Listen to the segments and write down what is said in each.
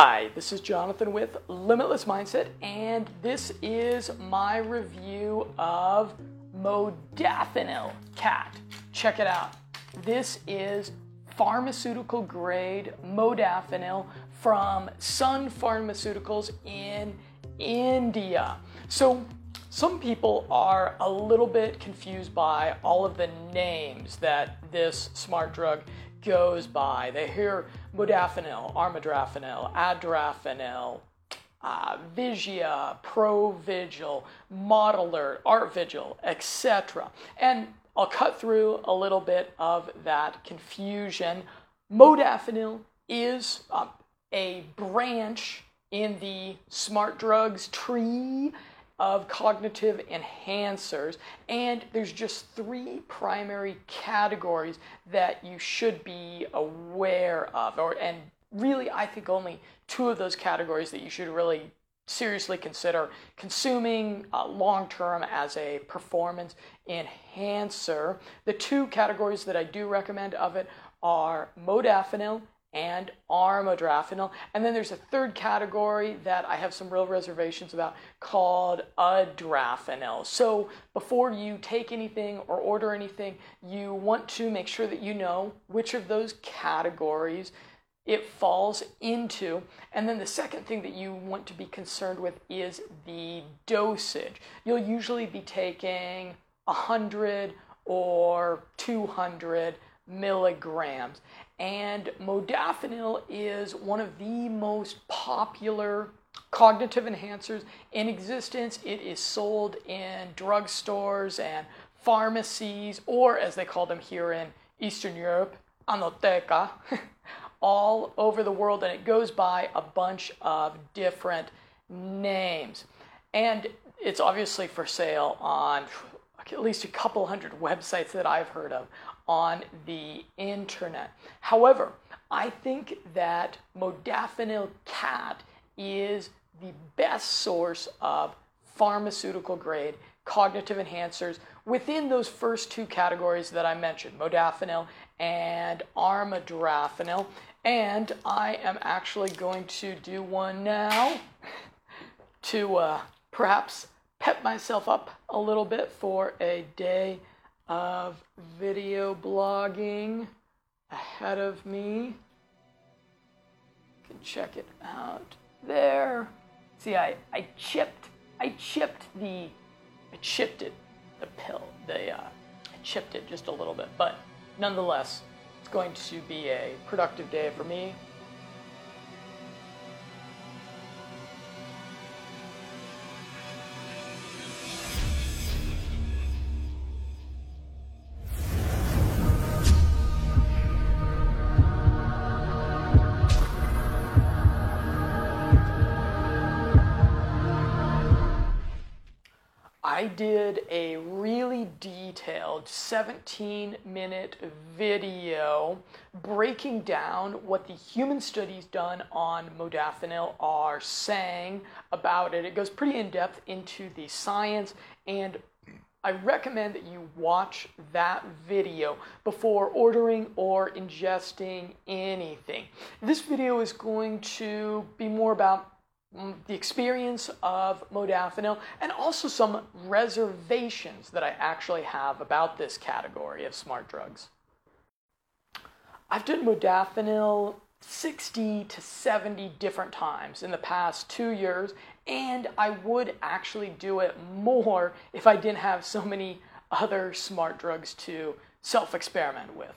Hi, this is Jonathan with Limitless Mindset, and this is my review of Modafinil Cat. Check it out. This is pharmaceutical grade modafinil from Sun Pharmaceuticals in India. So, some people are a little bit confused by all of the names that this smart drug goes by. They hear modafinil, armodafinil, adrafinil, uh, Vigia, Provigil, Modalert, Artvigil, etc. And I'll cut through a little bit of that confusion. Modafinil is uh, a branch in the smart drugs tree of cognitive enhancers. And there's just three primary categories that you should be aware of. Or, and really, I think only two of those categories that you should really seriously consider consuming uh, long term as a performance enhancer. The two categories that I do recommend of it are modafinil and armodafinil. And then there's a third category that I have some real reservations about called adrafinil. So before you take anything or order anything, you want to make sure that you know which of those categories it falls into. And then the second thing that you want to be concerned with is the dosage. You'll usually be taking 100 or 200 milligrams. And modafinil is one of the most popular cognitive enhancers in existence. It is sold in drugstores and pharmacies, or as they call them here in Eastern Europe, anoteca, all over the world, and it goes by a bunch of different names. And it's obviously for sale on at least a couple hundred websites that I've heard of on the internet. However, I think that modafinil cat is the best source of pharmaceutical grade cognitive enhancers within those first two categories that I mentioned, modafinil and armodafinil. And I am actually going to do one now to uh, perhaps pep myself up a little bit for a day of video blogging ahead of me. You can check it out there. See, I, I chipped, I chipped the, I chipped it, the pill, the, uh, I chipped it just a little bit, but nonetheless, it's going to be a productive day for me. Did a really detailed 17 minute video breaking down what the human studies done on modafinil are saying about it. It goes pretty in depth into the science, and I recommend that you watch that video before ordering or ingesting anything. This video is going to be more about Mm, the experience of modafinil and also some reservations that I actually have about this category of smart drugs. I've done modafinil 60 to 70 different times in the past two years, and I would actually do it more if I didn't have so many other smart drugs to self experiment with.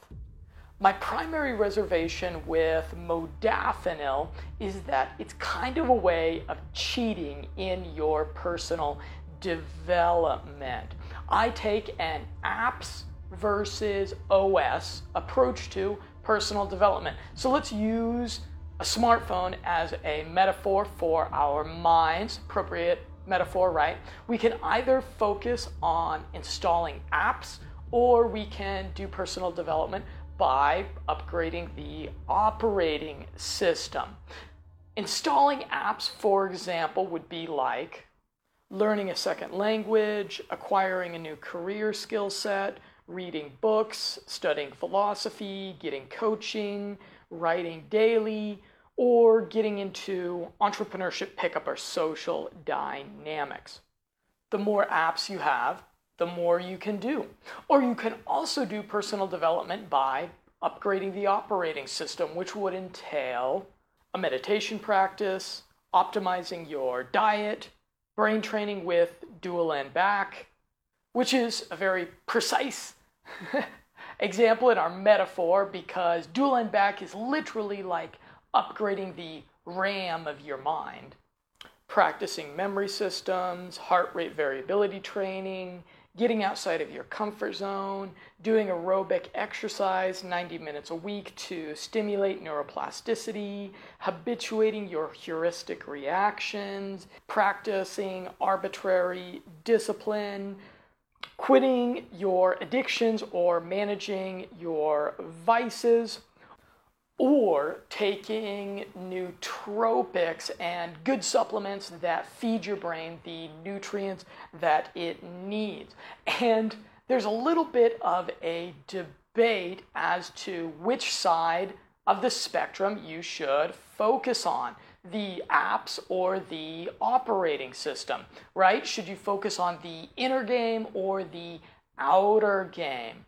My primary reservation with modafinil is that it's kind of a way of cheating in your personal development. I take an apps versus OS approach to personal development. So let's use a smartphone as a metaphor for our minds, appropriate metaphor, right? We can either focus on installing apps or we can do personal development by upgrading the operating system. Installing apps, for example, would be like learning a second language, acquiring a new career skill set, reading books, studying philosophy, getting coaching, writing daily, or getting into entrepreneurship pickup or social dynamics. The more apps you have, the more you can do. Or you can also do personal development by upgrading the operating system, which would entail a meditation practice, optimizing your diet, brain training with dual n-back, which is a very precise example in our metaphor because dual n-back is literally like upgrading the RAM of your mind. Practicing memory systems, heart rate variability training, getting outside of your comfort zone, doing aerobic exercise 90 minutes a week to stimulate neuroplasticity, habituating your heuristic reactions, practicing arbitrary discipline, quitting your addictions or managing your vices or taking nootropics and good supplements that feed your brain the nutrients that it needs. And there's a little bit of a debate as to which side of the spectrum you should focus on the apps or the operating system, right? Should you focus on the inner game or the outer game?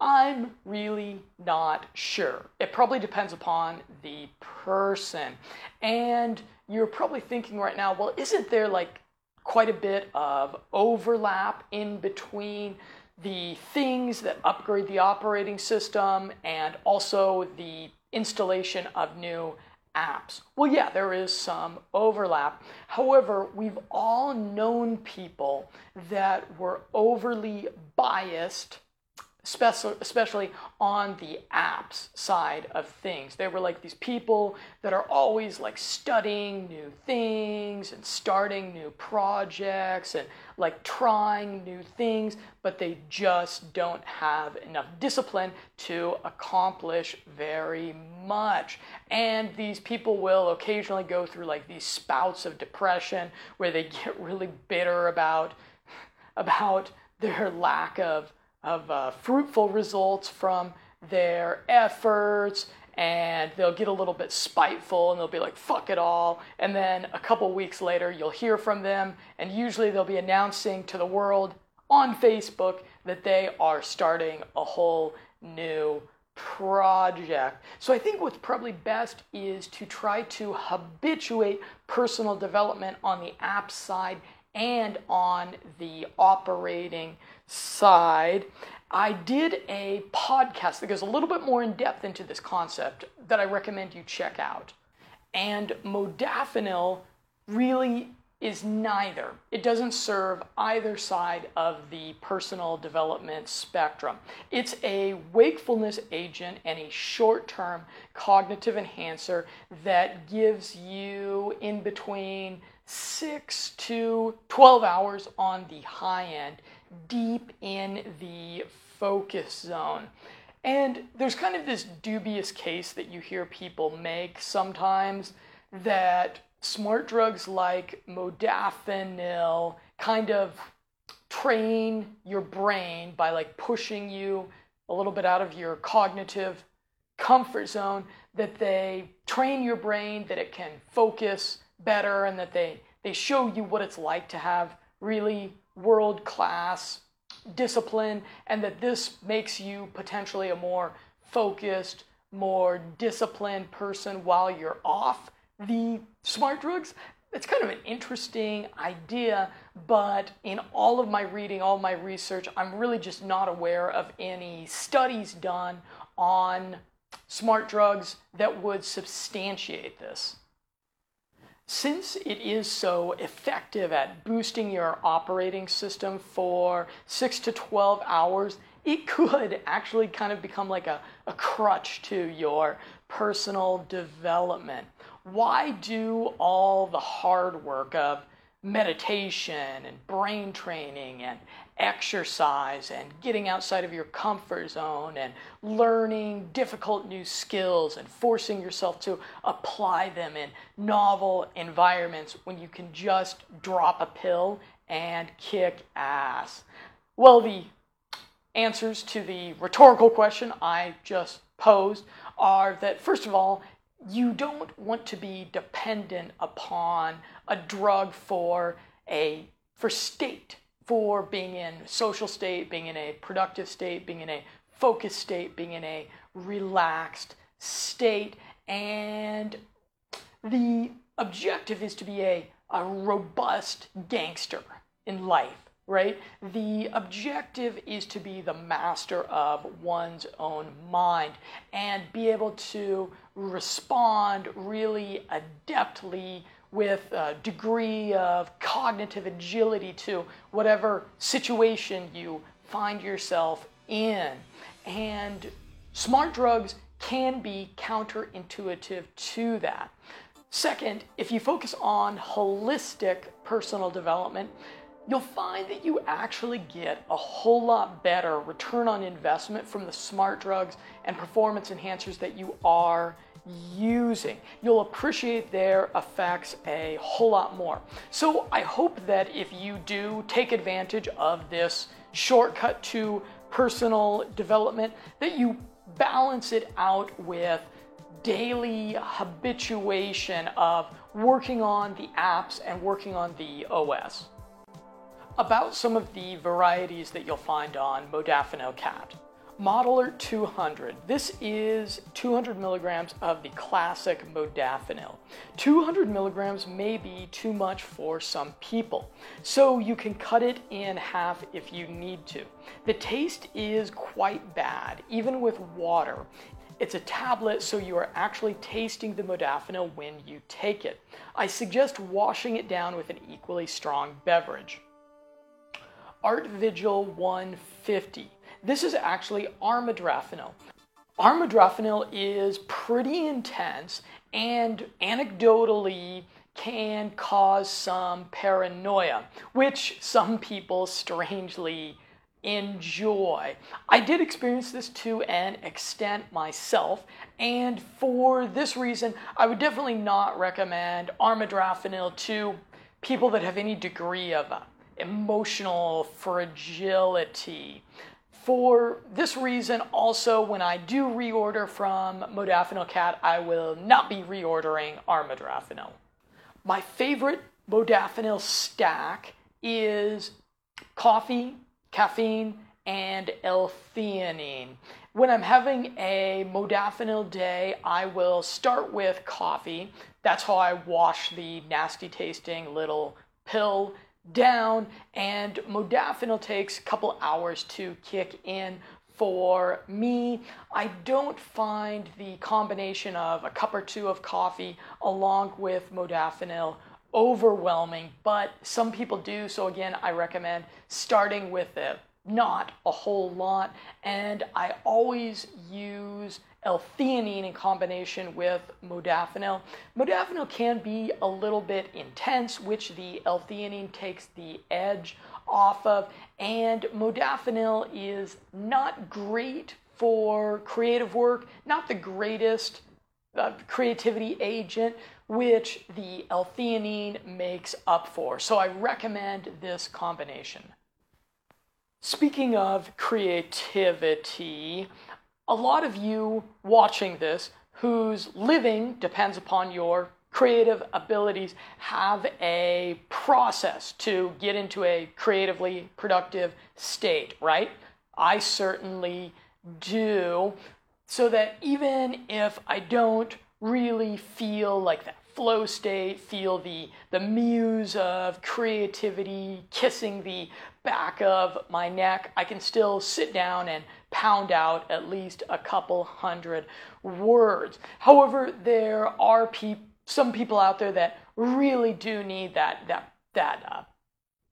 I'm really not sure. It probably depends upon the person. And you're probably thinking right now, well, isn't there like quite a bit of overlap in between the things that upgrade the operating system and also the installation of new apps? Well, yeah, there is some overlap. However, we've all known people that were overly biased especially on the apps side of things. They were like these people that are always like studying new things and starting new projects and like trying new things, but they just don't have enough discipline to accomplish very much. And these people will occasionally go through like these spouts of depression where they get really bitter about about their lack of of uh, fruitful results from their efforts and they'll get a little bit spiteful and they'll be like fuck it all. And then a couple weeks later you'll hear from them and usually they'll be announcing to the world on facebook that they are starting a whole new project. So i think what's probably best is to try to habituate personal development on the app side and on the operating side, I did a podcast that goes a little bit more in depth into this concept that I recommend you check out. And modafinil really is neither. It doesn't serve either side of the personal development spectrum. It's a wakefulness agent and a short term cognitive enhancer that gives you in between 6 to 12 hours on the high end, deep in the focus zone. And there's kind of this dubious case that you hear people make sometimes that smart drugs like modafinil kind of train your brain by like pushing you a little bit out of your cognitive comfort zone that they train your brain that it can focus better and that they they show you what it's like to have really world class discipline and that this makes you potentially a more focused more disciplined person while you're off the smart drugs. It's kind of an interesting idea, but in all of my reading, all my research, I'm really just not aware of any studies done on smart drugs that would substantiate this. Since it is so effective at boosting your operating system for 6 to 12 hours, it could actually kind of become like a, a crutch to your personal development. Why do all the hard work of meditation and brain training and exercise and getting outside of your comfort zone and learning difficult new skills and forcing yourself to apply them in novel environments when you can just drop a pill and kick ass? Well, the answers to the rhetorical question I just posed are that, first of all, you don't want to be dependent upon a drug for a for state for being in social state being in a productive state being in a focused state being in a relaxed state and the objective is to be a, a robust gangster in life right? The objective is to be the master of one's own mind and be able to respond really adeptly with a degree of cognitive agility to whatever situation you find yourself in. And smart drugs can be counterintuitive to that. Second, if you focus on holistic personal development, you'll find that you actually get a whole lot better return on investment from the smart drugs and performance enhancers that you are using. You'll appreciate their effects a whole lot more. So I hope that if you do take advantage of this shortcut to personal development, that you balance it out with daily habituation of working on the apps and working on the OS about some of the varieties that you'll find on modafinil cat. Modalert 200. This is 200 milligrams of the classic modafinil. 200 milligrams may be too much for some people, so you can cut it in half if you need to. The taste is quite bad, even with water. It's a tablet, so you are actually tasting the modafinil when you take it. I suggest washing it down with an equally strong beverage. Artvigil 150. This is actually armodafinil. Armodafinil is pretty intense and anecdotally can cause some paranoia, which some people strangely enjoy. I did experience this to an extent myself, and for this reason, I would definitely not recommend armodafinil to people that have any degree of emotional fragility. For this reason, also, when I do reorder from Modafinil Cat, I will not be reordering Armodafinil. My favorite Modafinil stack is coffee, caffeine, and L-theanine. When I'm having a modafinil day, I will start with coffee. That's how I wash the nasty tasting little pill down, and modafinil takes a couple hours to kick in. For me, I don't find the combination of a cup or two of coffee along with modafinil overwhelming, but some people do. So, again, I recommend starting with it not a whole lot. And I always use L-theanine in combination with modafinil. Modafinil can be a little bit intense, which the L-theanine takes the edge off of. And modafinil is not great for creative work, not the greatest uh, creativity agent, which the L-theanine makes up for. So I recommend this combination. Speaking of creativity, a lot of you watching this whose living depends upon your creative abilities have a process to get into a creatively productive state, right? I certainly do. So that even if I don't really feel like that flow state, feel the, the muse of creativity kissing the back of my neck, I can still sit down and pound out at least a couple hundred words. However, there are some people out there that really do need that that that uh,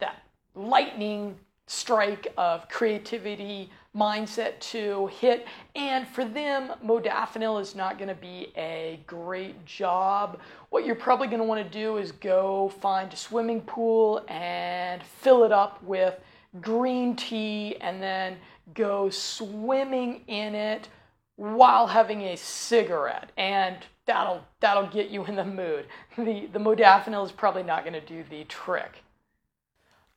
that lightning strike of creativity mindset to hit. And for them, modafinil is not going to be a great job. What you're probably going to want to do is go find a swimming pool and fill it up with green tea and then go swimming in it while having a cigarette and that'll that'll get you in the mood. The the modafinil is probably not going to do the trick.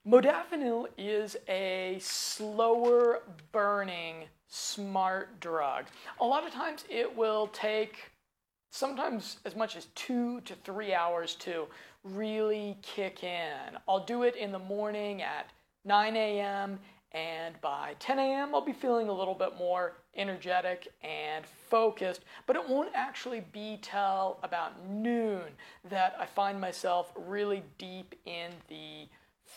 Modafinil is a slower burning smart drug. A lot of times it will take sometimes as much as two to three hours to really kick in. I'll do it in the morning at 9 a.m. And by 10 a.m., I'll be feeling a little bit more energetic and focused, but it won't actually be till about noon that I find myself really deep in the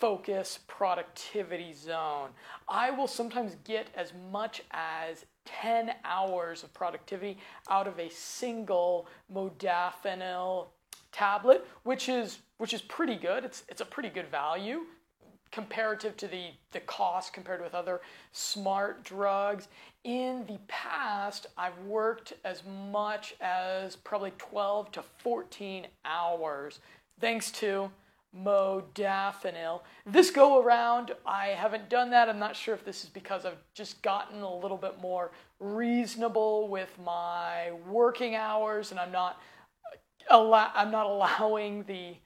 focus productivity zone. I will sometimes get as much as 10 hours of productivity out of a single modafinil tablet, which is which is pretty good. It's it's a pretty good value comparative to the, the cost compared with other smart drugs. In the past, I've worked as much as probably 12 to 14 hours thanks to modafinil. This go around, I haven't done that. I'm not sure if this is because I've just gotten a little bit more reasonable with my working hours and I'm not I'm not allowing the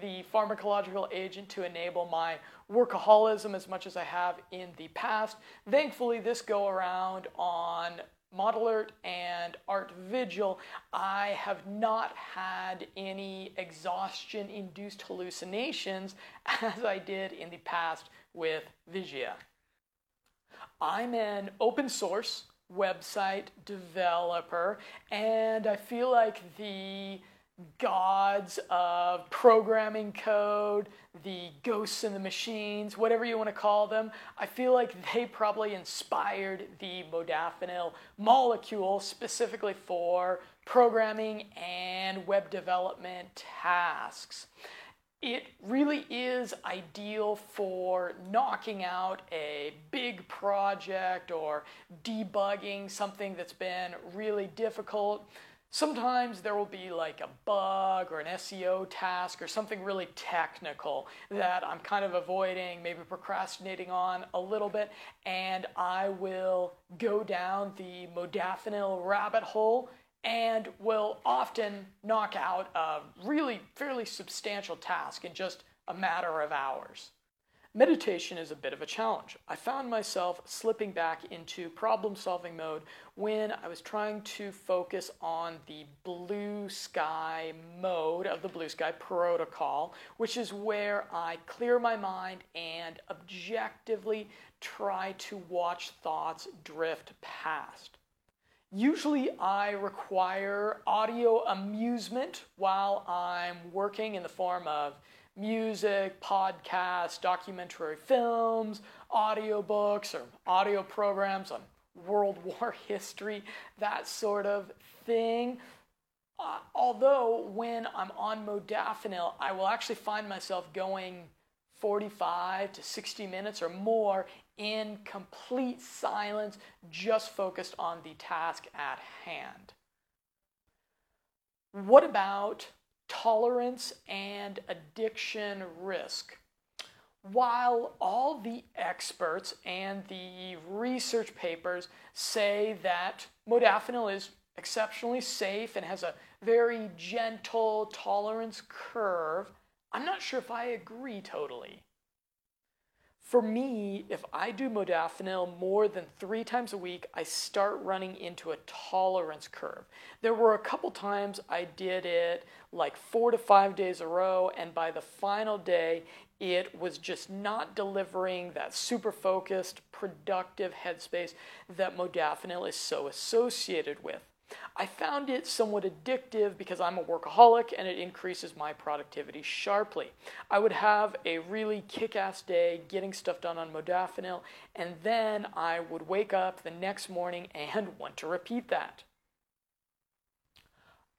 the pharmacological agent to enable my workaholism as much as I have in the past. Thankfully, this go around on Modalert and Art Vigil, I have not had any exhaustion induced hallucinations as I did in the past with Vigia. I'm an open source website developer, and I feel like the gods of programming code, the ghosts in the machines, whatever you want to call them, I feel like they probably inspired the modafinil molecule specifically for programming and web development tasks. It really is ideal for knocking out a big project or debugging something that's been really difficult. Sometimes there will be like a bug or an SEO task or something really technical that I'm kind of avoiding, maybe procrastinating on a little bit, and I will go down the modafinil rabbit hole and will often knock out a really fairly substantial task in just a matter of hours. Meditation is a bit of a challenge. I found myself slipping back into problem solving mode when I was trying to focus on the blue sky mode of the blue sky protocol, which is where I clear my mind and objectively try to watch thoughts drift past. Usually, I require audio amusement while I'm working in the form of music, podcasts, documentary films, audiobooks, or audio programs on World War history, that sort of thing. Uh, although when I'm on modafinil, I will actually find myself going 45 to 60 minutes or more in complete silence, just focused on the task at hand. What about tolerance and addiction risk. While all the experts and the research papers say that modafinil is exceptionally safe and has a very gentle tolerance curve, I'm not sure if I agree totally. For me, if I do modafinil more than three times a week, I start running into a tolerance curve. There were a couple times I did it like four to five days a row, and by the final day, it was just not delivering that super focused, productive headspace that modafinil is so associated with. I found it somewhat addictive because I'm a workaholic and it increases my productivity sharply. I would have a really kick ass day getting stuff done on modafinil, and then I would wake up the next morning and want to repeat that.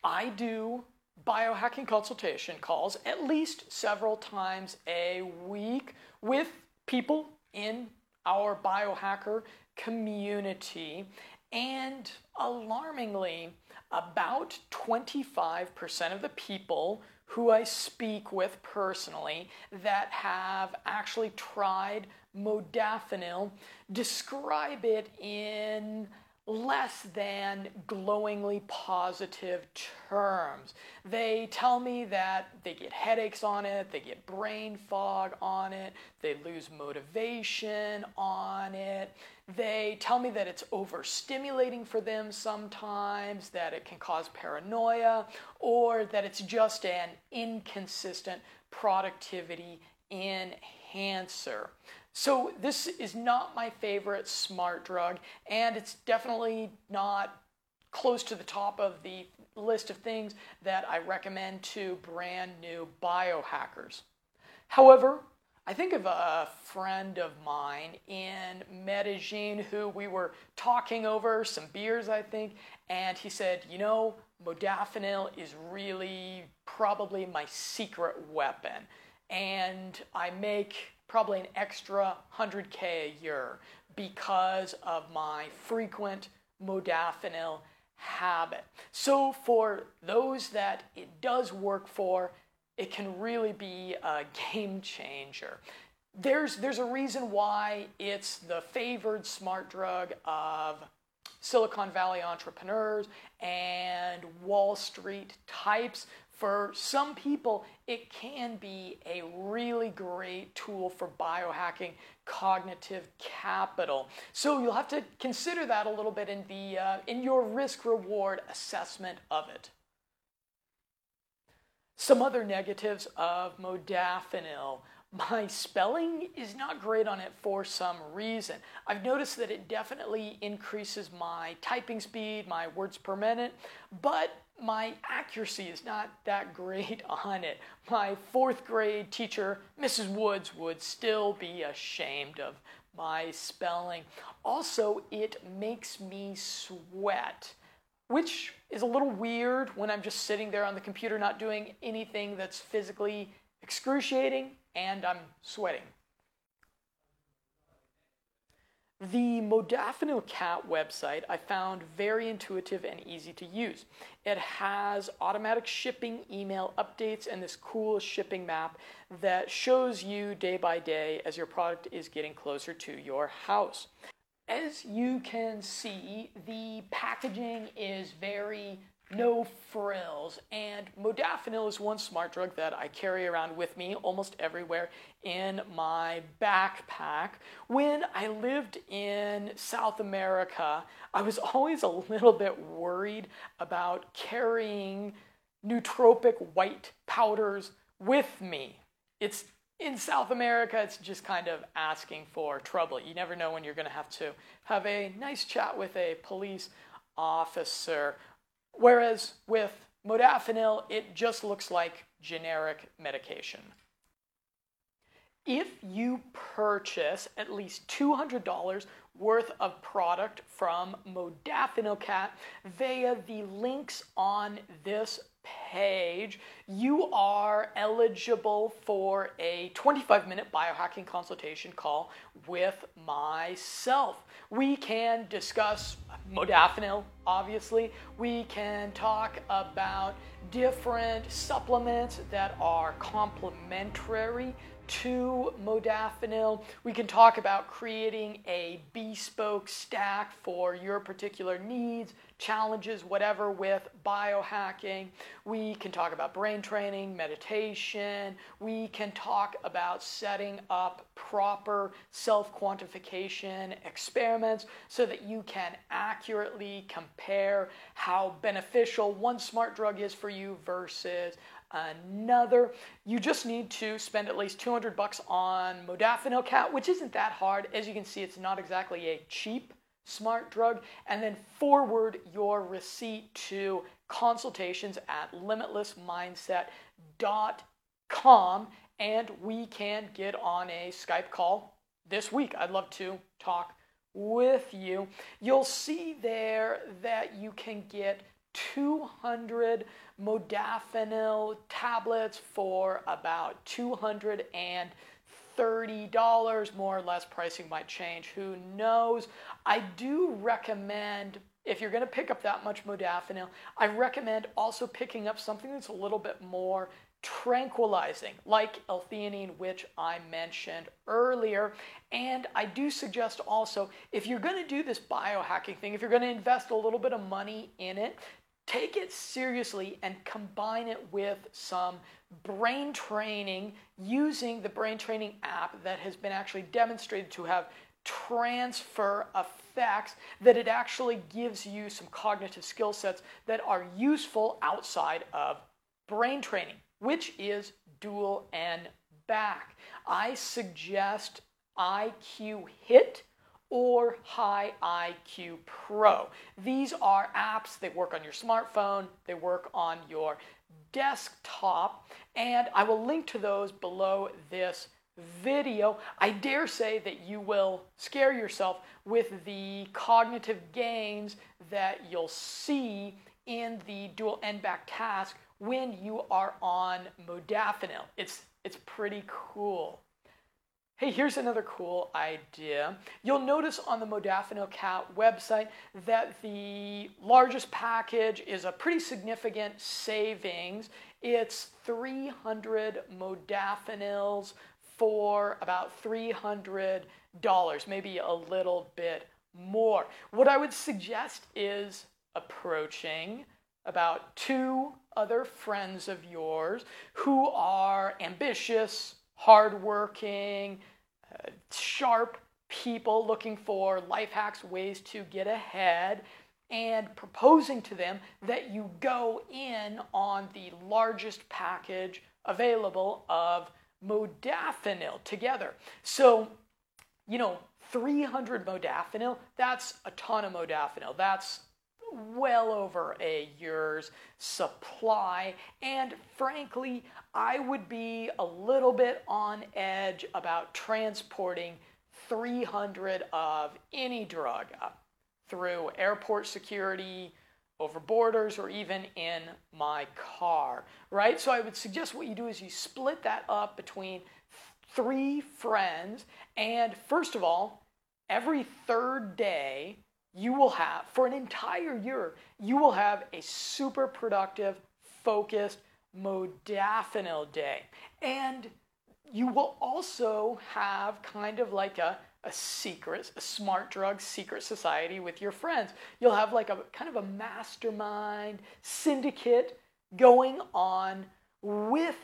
I do biohacking consultation calls at least several times a week with people in our biohacker community. And alarmingly, about 25% of the people who I speak with personally that have actually tried modafinil describe it in less than glowingly positive terms. They tell me that they get headaches on it, they get brain fog on it, they lose motivation on it. They tell me that it's overstimulating for them sometimes, that it can cause paranoia, or that it's just an inconsistent productivity enhancer. So this is not my favorite smart drug, and it's definitely not close to the top of the list of things that I recommend to brand new biohackers. However, I think of a friend of mine in Medellin who we were talking over some beers, I think, and he said, You know, modafinil is really probably my secret weapon. And I make probably an extra 100K a year because of my frequent modafinil habit. So, for those that it does work for, it can really be a game changer. There's, there's a reason why it's the favored smart drug of Silicon Valley entrepreneurs and Wall Street types for some people, it can be a really great tool for biohacking cognitive capital. So you'll have to consider that a little bit in, the, uh, in your risk reward assessment of it. Some other negatives of modafinil. My spelling is not great on it for some reason. I've noticed that it definitely increases my typing speed, my words per minute, but my accuracy is not that great on it. My fourth grade teacher, Mrs. Woods, would still be ashamed of my spelling. Also, it makes me sweat, which is a little weird when I'm just sitting there on the computer not doing anything that's physically excruciating and I'm sweating. The Modafinil Cat website I found very intuitive and easy to use. It has automatic shipping email updates and this cool shipping map that shows you day by day as your product is getting closer to your house. As you can see, the packaging is very no frills. And modafinil is one smart drug that I carry around with me almost everywhere in my backpack. When I lived in South America, I was always a little bit worried about carrying nootropic white powders with me. It's in South America, it's just kind of asking for trouble. You never know when you're going to have to have a nice chat with a police officer Whereas with modafinil, it just looks like generic medication. If you purchase at least $200 worth of product from Modafinil Cat via the links on this page, you are eligible for a 25 minute biohacking consultation call with myself. We can discuss modafinil, obviously. We can talk about different supplements that are complementary to modafinil. We can talk about creating a bespoke stack for your particular needs, challenges, whatever, with biohacking. We can talk about brain training, meditation. We can talk about setting up proper self quantification experiments so that you can accurately compare how beneficial one smart drug is for you versus another. You just need to spend at least 200 bucks on modafinil cat, which isn't that hard. As you can see, it's not exactly a cheap smart drug, and then forward your receipt to consultations at limitlessmindset.com and we can get on a Skype call this week. I'd love to talk with you. You'll see there that you can get 200 modafinil tablets for about 200 and $30, more or less. Pricing might change, who knows? I do recommend, if you're going to pick up that much modafinil, I recommend also picking up something that's a little bit more tranquilizing, like L-theanine, which I mentioned earlier. And I do suggest also, if you're going to do this biohacking thing, if you're going to invest a little bit of money in it, take it seriously and combine it with some brain training using the brain training app that has been actually demonstrated to have transfer effects that it actually gives you some cognitive skill sets that are useful outside of brain training, which is dual and back. I suggest IQ Hit or High IQ Pro. These are apps, that work on your smartphone, they work on your desktop, and I will link to those below this video. I dare say that you will scare yourself with the cognitive gains that you'll see in the dual n-back task when you are on modafinil. It's, it's pretty cool. Hey, here's another cool idea. You'll notice on the Modafinil Cat website that the largest package is a pretty significant savings. It's 300 modafinils for about $300, maybe a little bit more. What I would suggest is approaching about two other friends of yours who are ambitious, hardworking, uh, sharp people looking for life hacks, ways to get ahead, and proposing to them that you go in on the largest package available of modafinil together. So, you know, 300 modafinil, that's a ton of modafinil. That's well over a year's supply. And frankly, I would be a little bit on edge about transporting 300 of any drug through airport security, over borders, or even in my car, right? So I would suggest what you do is you split that up between three friends, and first of all, every third day, you will have, for an entire year, you will have a super productive, focused modafinil day. And you will also have kind of like a a secret, a smart drug secret society with your friends. You'll have like a kind of a mastermind syndicate going on with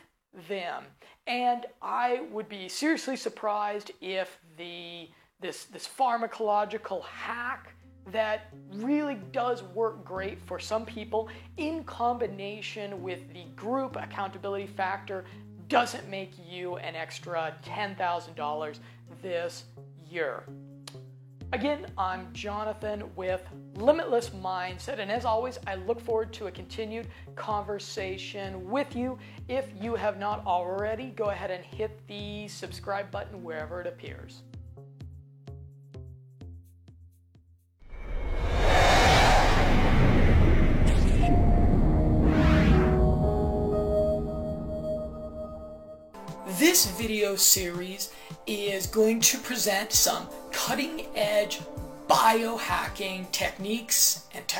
them. And I would be seriously surprised if the this this pharmacological hack that really does work great for some people in combination with the group accountability factor doesn't make you an extra $10,000 this year. Again, I'm Jonathan with Limitless Mindset, and as always, I look forward to a continued conversation with you. If you have not already, go ahead and hit the subscribe button wherever it appears. This video series is going to present some cutting edge biohacking techniques and